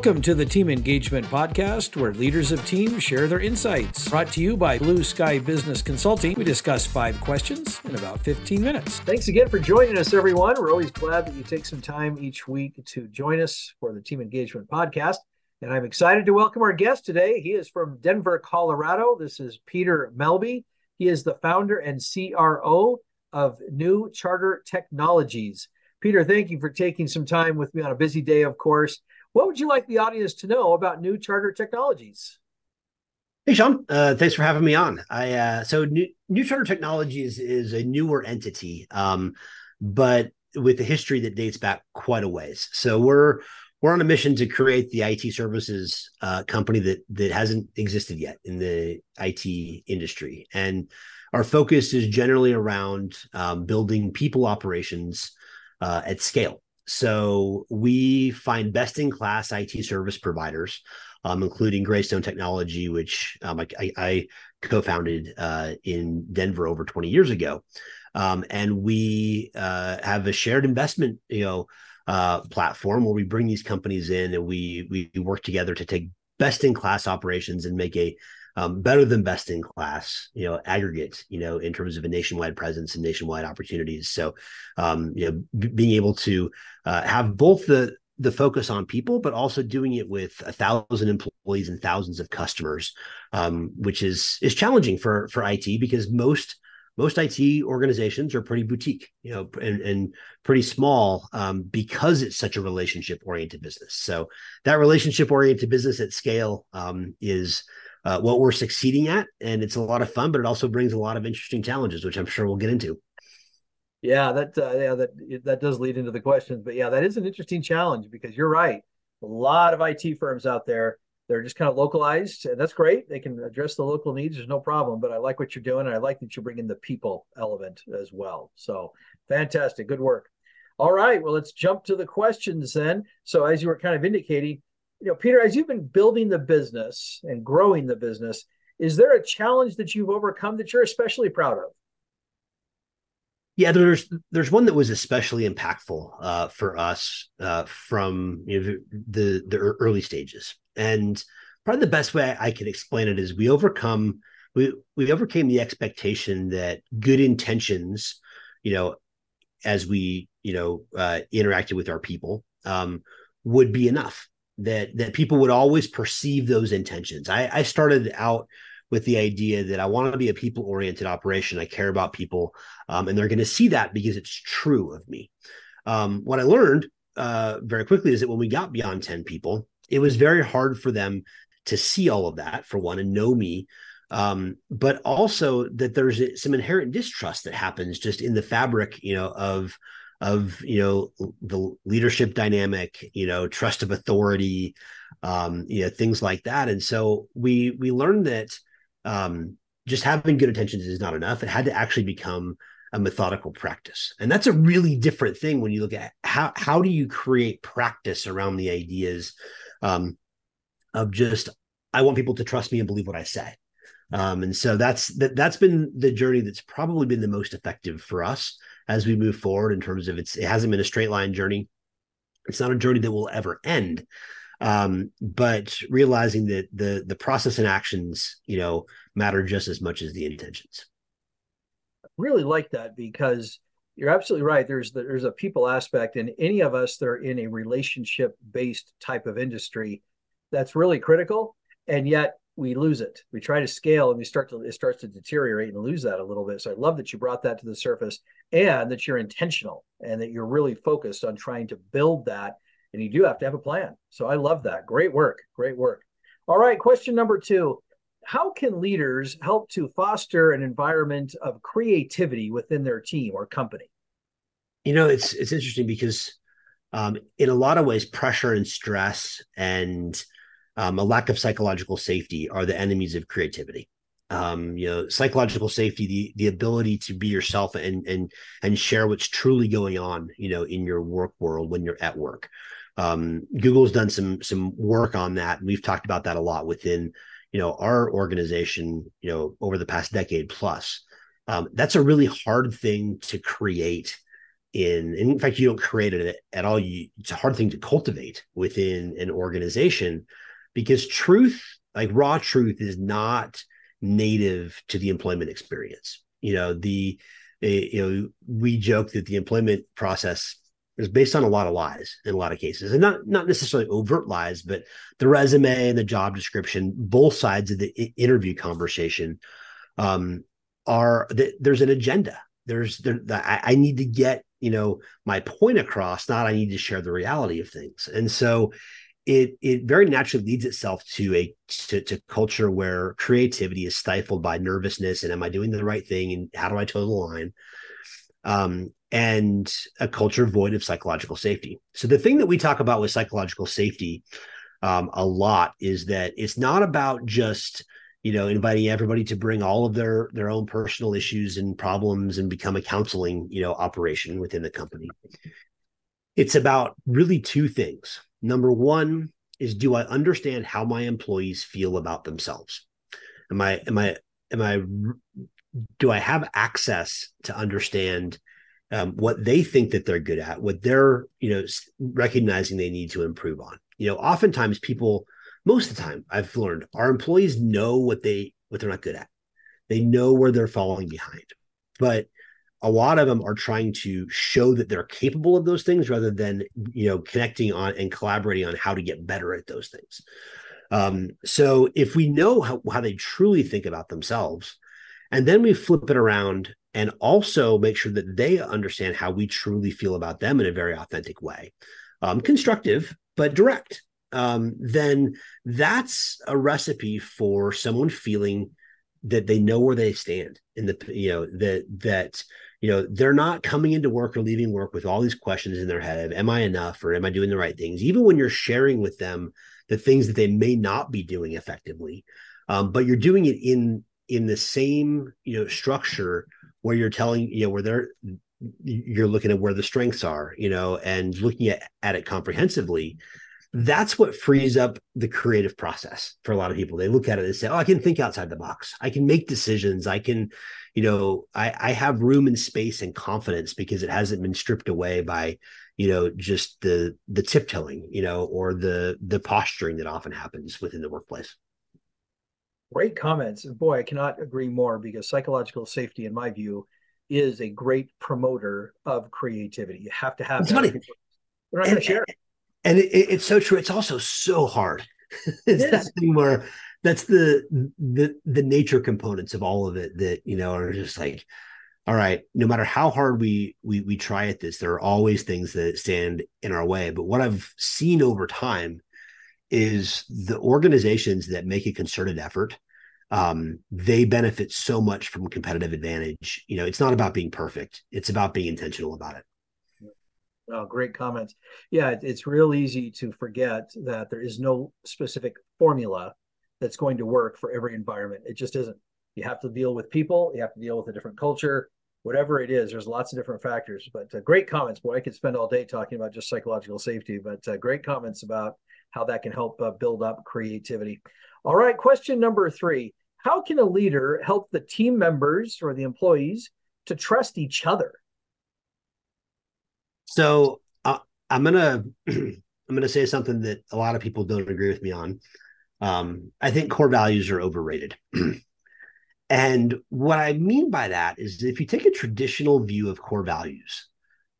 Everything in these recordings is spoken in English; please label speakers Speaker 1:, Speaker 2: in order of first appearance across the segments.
Speaker 1: Welcome to the Team Engagement Podcast, where leaders of teams share their insights. Brought to you by Blue Sky Business Consulting. We discuss five questions in about 15 minutes. Thanks again for joining us, everyone. We're always glad that you take some time each week to join us for the Team Engagement Podcast. And I'm excited to welcome our guest today. He is from Denver, Colorado. This is Peter Melby. He is the founder and CRO of New Charter Technologies. Peter, thank you for taking some time with me on a busy day, of course. What would you like the audience to know about New Charter Technologies?
Speaker 2: Hey, Sean. Uh, thanks for having me on. I uh, so New, New Charter Technologies is a newer entity, um, but with a history that dates back quite a ways. So we're we're on a mission to create the IT services uh, company that that hasn't existed yet in the IT industry, and our focus is generally around um, building people operations uh, at scale. So we find best in class IT service providers, um, including Greystone Technology, which um, I, I, co-founded uh, in Denver over 20 years ago. Um, and we uh, have a shared investment, you know, uh, platform where we bring these companies in and we we work together to take best in class operations and make a um, better than best in class, you know, aggregate, you know, in terms of a nationwide presence and nationwide opportunities. So, um, you know, b- being able to uh, have both the the focus on people, but also doing it with a thousand employees and thousands of customers, um, which is is challenging for for IT because most most IT organizations are pretty boutique, you know, and, and pretty small um, because it's such a relationship oriented business. So that relationship oriented business at scale um, is uh, what we're succeeding at, and it's a lot of fun, but it also brings a lot of interesting challenges, which I'm sure we'll get into.
Speaker 1: Yeah, that uh, yeah that that does lead into the questions, but yeah, that is an interesting challenge because you're right. A lot of IT firms out there, they're just kind of localized, and that's great. They can address the local needs. There's no problem. But I like what you're doing, and I like that you're bringing the people element as well. So fantastic, good work. All right, well, let's jump to the questions then. So as you were kind of indicating, you know, Peter, as you've been building the business and growing the business, is there a challenge that you've overcome that you're especially proud of?
Speaker 2: Yeah, there's there's one that was especially impactful uh, for us uh, from you know, the the early stages, and probably the best way I can explain it is we overcome we we overcame the expectation that good intentions, you know, as we you know uh, interacted with our people, um, would be enough that that people would always perceive those intentions. I, I started out with the idea that I want to be a people oriented operation. I care about people, um, and they're going to see that because it's true of me. Um, what I learned uh, very quickly is that when we got beyond 10 people, it was very hard for them to see all of that, for one, and know me. Um, but also that there's some inherent distrust that happens just in the fabric, you know, of of you know the leadership dynamic you know trust of authority um you know things like that. And so we we learned that um just having good intentions is not enough. It had to actually become a methodical practice. And that's a really different thing when you look at how how do you create practice around the ideas um of just i want people to trust me and believe what i say. Um and so that's that that's been the journey that's probably been the most effective for us as we move forward in terms of it's it hasn't been a straight line journey. It's not a journey that will ever end. Um, but realizing that the the process and actions, you know, matter just as much as the intentions.
Speaker 1: Really like that because you're absolutely right. There's there's a people aspect, and any of us that are in a relationship based type of industry, that's really critical. And yet we lose it. We try to scale and we start to it starts to deteriorate and lose that a little bit. So I love that you brought that to the surface and that you're intentional and that you're really focused on trying to build that. And you do have to have a plan. So I love that. Great work. Great work. All right. Question number two How can leaders help to foster an environment of creativity within their team or company?
Speaker 2: You know, it's it's interesting because um, in a lot of ways, pressure and stress and um, a lack of psychological safety are the enemies of creativity. Um, you know, psychological safety, the the ability to be yourself and and and share what's truly going on, you know, in your work world when you're at work. Um, Google's done some some work on that, we've talked about that a lot within, you know, our organization, you know, over the past decade plus. Um, that's a really hard thing to create in in fact you don't create it at all you it's a hard thing to cultivate within an organization because truth like raw truth is not native to the employment experience. You know the eh, you know we joke that the employment process is based on a lot of lies in a lot of cases and not not necessarily overt lies but the resume and the job description both sides of the interview conversation um, are that there's an agenda. There's there I, I need to get you know my point across not i need to share the reality of things. And so it it very naturally leads itself to a to, to culture where creativity is stifled by nervousness and am i doing the right thing and how do i toe the line? Um, and a culture void of psychological safety. So the thing that we talk about with psychological safety um, a lot is that it's not about just you know inviting everybody to bring all of their their own personal issues and problems and become a counseling you know operation within the company. It's about really two things number one is do i understand how my employees feel about themselves am i am i am i do i have access to understand um, what they think that they're good at what they're you know recognizing they need to improve on you know oftentimes people most of the time I've learned our employees know what they what they're not good at. They know where they're falling behind. But a lot of them are trying to show that they're capable of those things rather than you know connecting on and collaborating on how to get better at those things. Um, so if we know how, how they truly think about themselves, and then we flip it around and also make sure that they understand how we truly feel about them in a very authentic way, um, constructive but direct um, then that's a recipe for someone feeling that they know where they stand in the you know that that you know they're not coming into work or leaving work with all these questions in their head. Of am i enough or am i doing the right things? Even when you're sharing with them the things that they may not be doing effectively um, but you're doing it in in the same you know structure where you're telling you know where they're you're looking at where the strengths are you know and looking at, at it comprehensively that's what frees up the creative process for a lot of people. They look at it and say, "Oh, I can think outside the box. I can make decisions. I can, you know, I, I have room and space and confidence because it hasn't been stripped away by, you know, just the the tiptoeing, you know, or the the posturing that often happens within the workplace."
Speaker 1: Great comments. Boy, I cannot agree more because psychological safety, in my view, is a great promoter of creativity. You have to have.
Speaker 2: It's funny.
Speaker 1: We're not going to share it
Speaker 2: and it, it, it's so true. It's also so hard. it's it that thing where that's the the the nature components of all of it that you know are just like, all right, no matter how hard we we we try at this, there are always things that stand in our way. But what I've seen over time is the organizations that make a concerted effort um, they benefit so much from competitive advantage. You know, it's not about being perfect; it's about being intentional about it.
Speaker 1: Oh, great comments. Yeah, it's real easy to forget that there is no specific formula that's going to work for every environment. It just isn't. You have to deal with people, you have to deal with a different culture, whatever it is. There's lots of different factors. But uh, great comments. Boy, I could spend all day talking about just psychological safety, but uh, great comments about how that can help uh, build up creativity. All right, question number three How can a leader help the team members or the employees to trust each other?
Speaker 2: So uh, I'm gonna I'm gonna say something that a lot of people don't agree with me on. Um, I think core values are overrated. and what I mean by that is if you take a traditional view of core values,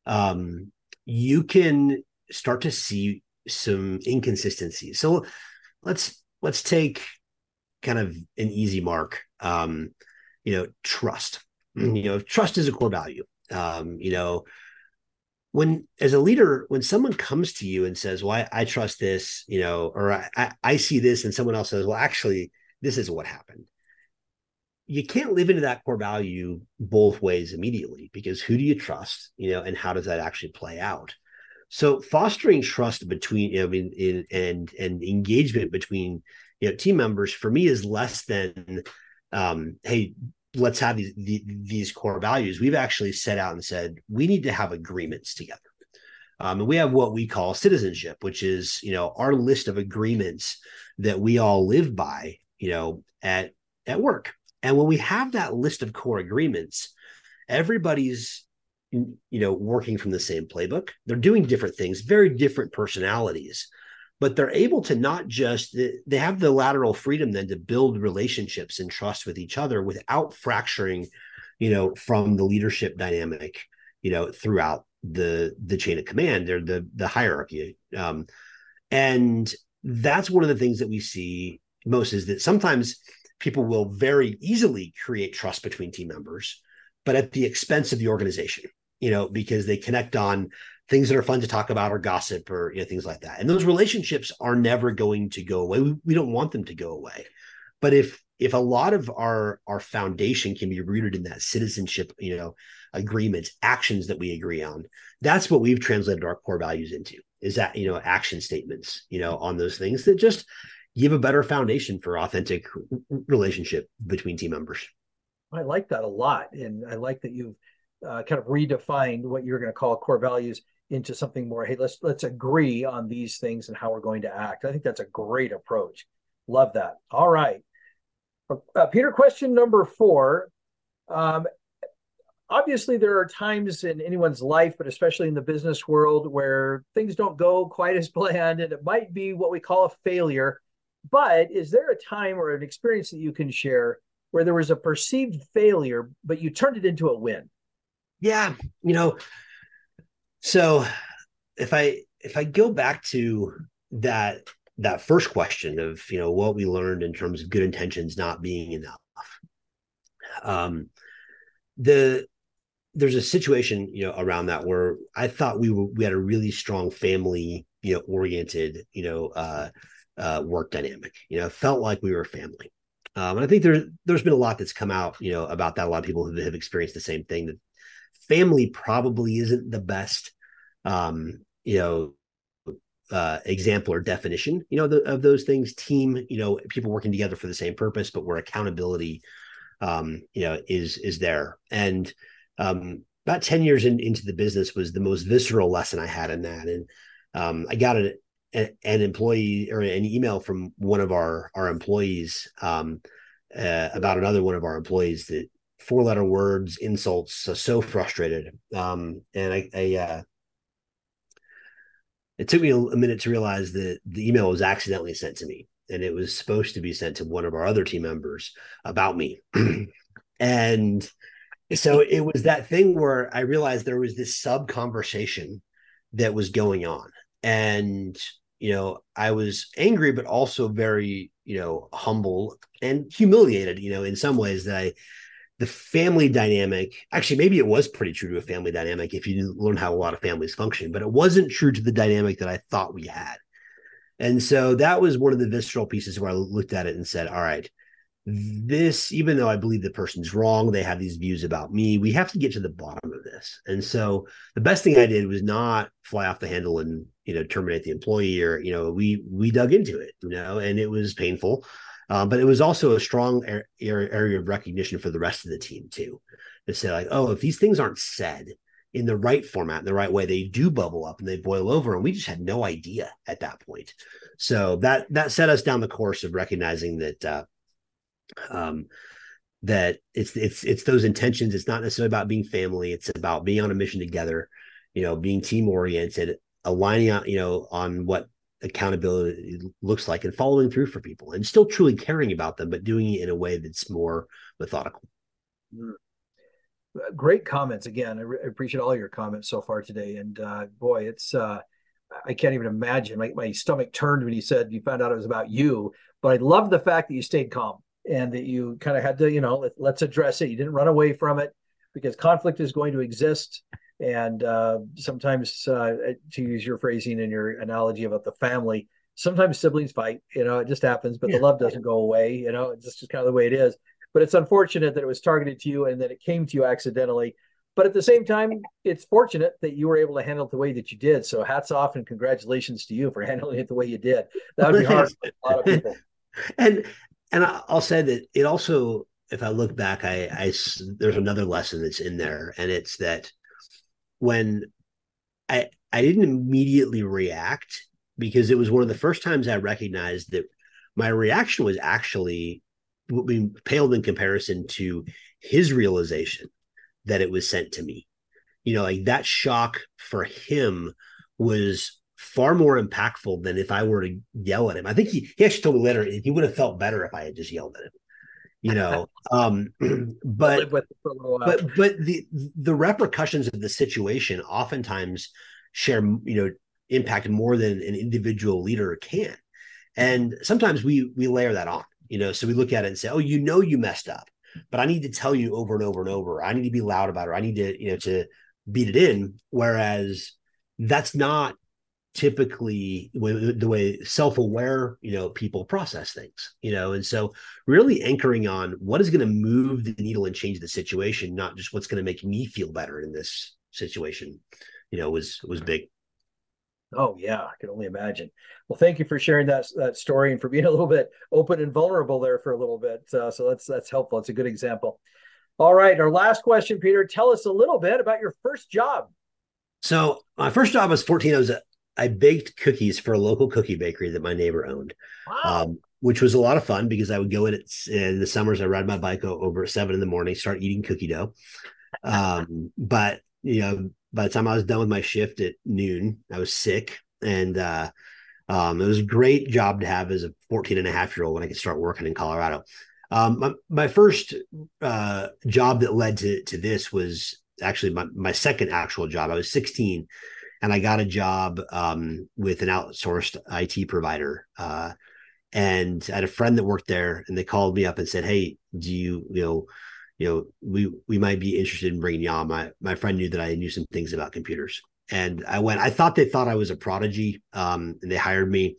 Speaker 2: um, you can start to see some inconsistencies. So let's let's take kind of an easy mark. Um, you know, trust. You know, if trust is a core value. Um, you know, when as a leader when someone comes to you and says well i, I trust this you know or I, I see this and someone else says well actually this is what happened. You can't live into that core value both ways immediately because who do you trust you know and how does that actually play out? So fostering trust between you know, in, in, and and engagement between you know team members for me is less than um, hey let's have these these core values we've actually set out and said we need to have agreements together. Um, and we have what we call citizenship which is you know our list of agreements that we all live by you know at at work. And when we have that list of core agreements everybody's you know working from the same playbook. They're doing different things very different personalities but they're able to not just they have the lateral freedom then to build relationships and trust with each other without fracturing you know from the leadership dynamic you know throughout the the chain of command or the the hierarchy. Um and that's one of the things that we see most is that sometimes people will very easily create trust between team members but at the expense of the organization you know because they connect on things that are fun to talk about or gossip or you know things like that. And those relationships are never going to go away. We, we don't want them to go away. But if if a lot of our our foundation can be rooted in that citizenship you know agreements actions that we agree on that's what we've translated our core values into is that you know action statements you know on those things that just give a better foundation for authentic relationship between team members.
Speaker 1: I like that a lot. And i like that you've uh, kind of redefined what you're going to call core values into something more hey let's let's agree on these things and how we're going to act. I think that's a great approach. Love that. All right. Uh, peter question number four. Um, obviously there are times in anyone's life but especially in the business world where things don't go quite as planned and it might be what we call a failure. But is there a time or an experience that you can share where there was a perceived failure but you turned it into a win?
Speaker 2: Yeah you know so if i if i go back to that that first question of you know what we learned in terms of good intentions not being enough um the there's a situation you know around that where i thought we were we had a really strong family you know oriented you know uh uh work dynamic. You know felt like we were family. Um and i think there there's been a lot that's come out you know about that. A lot of people have, have experienced the same thing that family probably isn't the best um you know uh, example or definition, you know, the, of those things. Team, you know, people working together for the same purpose, but where accountability, um, you know, is is there. And um, about ten years in, into the business was the most visceral lesson I had in that. And um, I got an, an employee or an email from one of our our employees um, uh, about another one of our employees that four letter words, insults, so, so frustrated. Um, and I, I uh, it took me a, a, minute to realize that the email was accidentally sent to me, and it was supposed to be sent to one of our other team members about me. and so it was that thing where I realized there was this sub conversation that was going on, and you know, I was angry, but also very, you know, humble and humiliated, you know, in some ways that I the family dynamic actually maybe it was pretty true to a family dynamic if you learn how a lot of families function but it wasn't true to the dynamic that i thought we had. And so that was one of the visceral pieces where i looked at it and said all right this even though i believe the person's wrong they have these views about me we have to get to the bottom of this. And so the best thing i did was not fly off the handle and you know terminate the employee or you know we we dug into it you know and it was painful um, but it was also a strong area of recognition for the rest of the team too, to say like, oh, if these things aren't said in the right format, in the right way, they do bubble up and they boil over, and we just had no idea at that point. So that that set us down the course of recognizing that. Uh, um, that it's it's it's those intentions. It's not necessarily about being family. It's about being on a mission together. You know, being team oriented, aligning on you know on what accountability looks like and following through for people and still truly caring about them, but doing it in a way that's more methodical.
Speaker 1: Mm. Great comments again. I, re- appreciate all your comments so far today. And uh, boy, it's uh, I can't even imagine. My, my stomach turned when he said you found out it was about you. But I love the fact that you stayed calm and that you kind of had to, you know, let, let's address it. You didn't run away from it because conflict is going to exist and uh, sometimes, uh, to use your phrasing and your analogy about the family, sometimes siblings fight. You know, it just happens, but yeah. the love doesn't go away. You know, it's just, kind of the way it is. But it's unfortunate that it was targeted to you and that it came to you accidentally. But at the same time, it's fortunate that you were able to handle it the way that you did. So hats off and congratulations to you for handling it the way you did. That would be hard for a lot of people.
Speaker 2: And and I'll say that it also, if I look back, I, I there's another lesson that's in there, and it's that when I I didn't immediately react because it was one of the first times I recognized that my reaction was actually paled in comparison to his realization that it was sent to me. you know, like that shock for him was far more impactful than if I were to yell at him. I think he, he actually told me later he would have felt better if I had just yelled at him. You know, um, but but but the the repercussions of the situation oftentimes share you know impact more than an individual leader can, and sometimes we we layer that on. You know, so we look at it and say, oh, you know, you messed up, but I need to tell you over and over and over. I need to be loud about it. I need to you know to beat it in. Whereas that's not typically the way self-aware you know people process things you know and so really anchoring on what is going to move the needle and change the situation not just what's going to make me feel better in this situation you know was was big.
Speaker 1: Oh yeah i can only imagine. Well thank you for sharing that that story and for being a little bit open and vulnerable there for a little bit uh, so that's that's helpful. It's a good example. All right our last question peter tell us a little bit about your first job.
Speaker 2: So my first job was 14 i was a I baked cookies for a local cookie bakery that my neighbor owned, wow. um, which was a lot of fun because I would go in at, in the summers. I ride my bike over at seven in the morning, start eating cookie dough. Um, but you know, by the time I was done with my shift at noon, I was sick, and uh, um, it was a great job to have as a 14 and a half year old when I could start working in Colorado. Um, my, my first uh, job that led to to this was actually my, my second actual job. I was 16 and I got a job um, with an outsourced IT provider. Uh, and I had a friend that worked there, and they called me up and said, "Hey, do you you know?" You know, we we might be interested in bringing you on. My my friend knew that I knew some things about computers, and I went. I thought they thought I was a prodigy, um, and they hired me.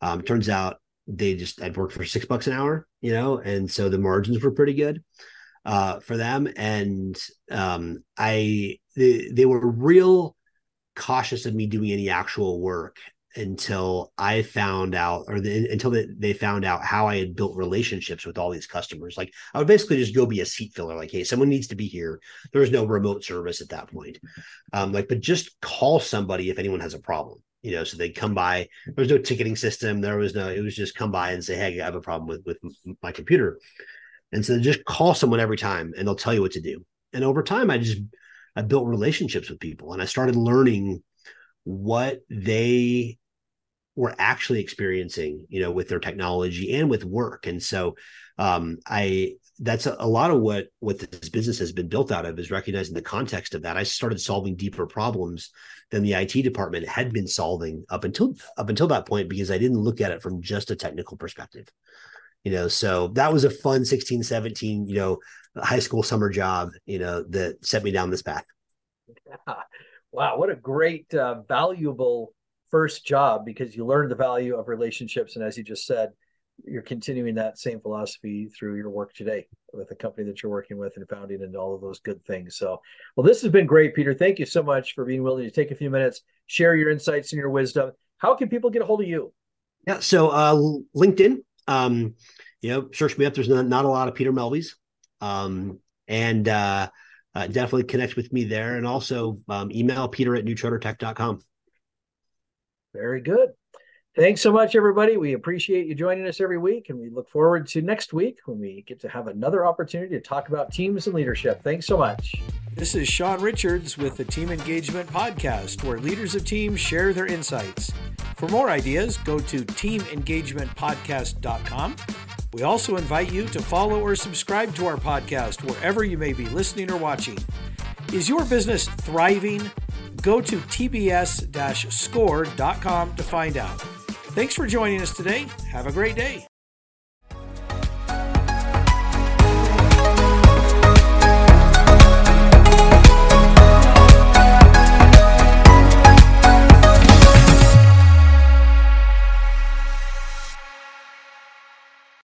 Speaker 2: Um, turns out they just I'd worked for six bucks an hour, you know, and so the margins were pretty good uh, for them. And um, I they, they were real cautious of me doing any actual work until I found out, or the, until they, they found out how I had built relationships with all these customers. Like I would basically just go be a seat filler. Like, hey, someone needs to be here. There was no remote service at that point. Um, like, but just call somebody if anyone has a problem. You know, so they come by. There was no ticketing system. There was no. It was just come by and say, "Hey, I have a problem with with my computer," and so just call someone every time, and they'll tell you what to do. And over time, I just I built relationships with people and I started learning what they were actually experiencing, you know, with their technology and with work. And so um, I that's a, a, lot of what what this business has been built out of is recognizing the context of that. I started solving deeper problems than the IT department had been solving up until up until that point because I didn't look at it from just a technical perspective. You know, so that was a fun 16, 17, you know, high school summer job, you know, that set me down this path.
Speaker 1: Yeah. Wow, what a great, uh, valuable first job because you learned the value of relationships. And as you just said, you're continuing that same philosophy through your work today with the company that you're working with and founding and all of those good things. So, well, this has been great, Peter. Thank you so much for being willing to take a few minutes, share your insights and your wisdom. How can people get a hold of you?
Speaker 2: Yeah, so uh, LinkedIn, um, you know, search me up. There's not, not a lot of Peter Melbys. Um, and uh, uh, definitely connect with me there. And also um, email peter at newchartertech.com.
Speaker 1: Very good. Thanks so much, everybody. We appreciate you joining us every week, and we look forward to next week when we get to have another opportunity to talk about teams and leadership. Thanks so much. This is Sean Richards with the Team Engagement Podcast, where leaders of teams share their insights. For more ideas, go to teamengagementpodcast.com we also invite you to follow or subscribe to our podcast wherever you may be listening or watching. Is your business thriving? Go to tbs score.com to find out. Thanks for joining us today. Have a great day.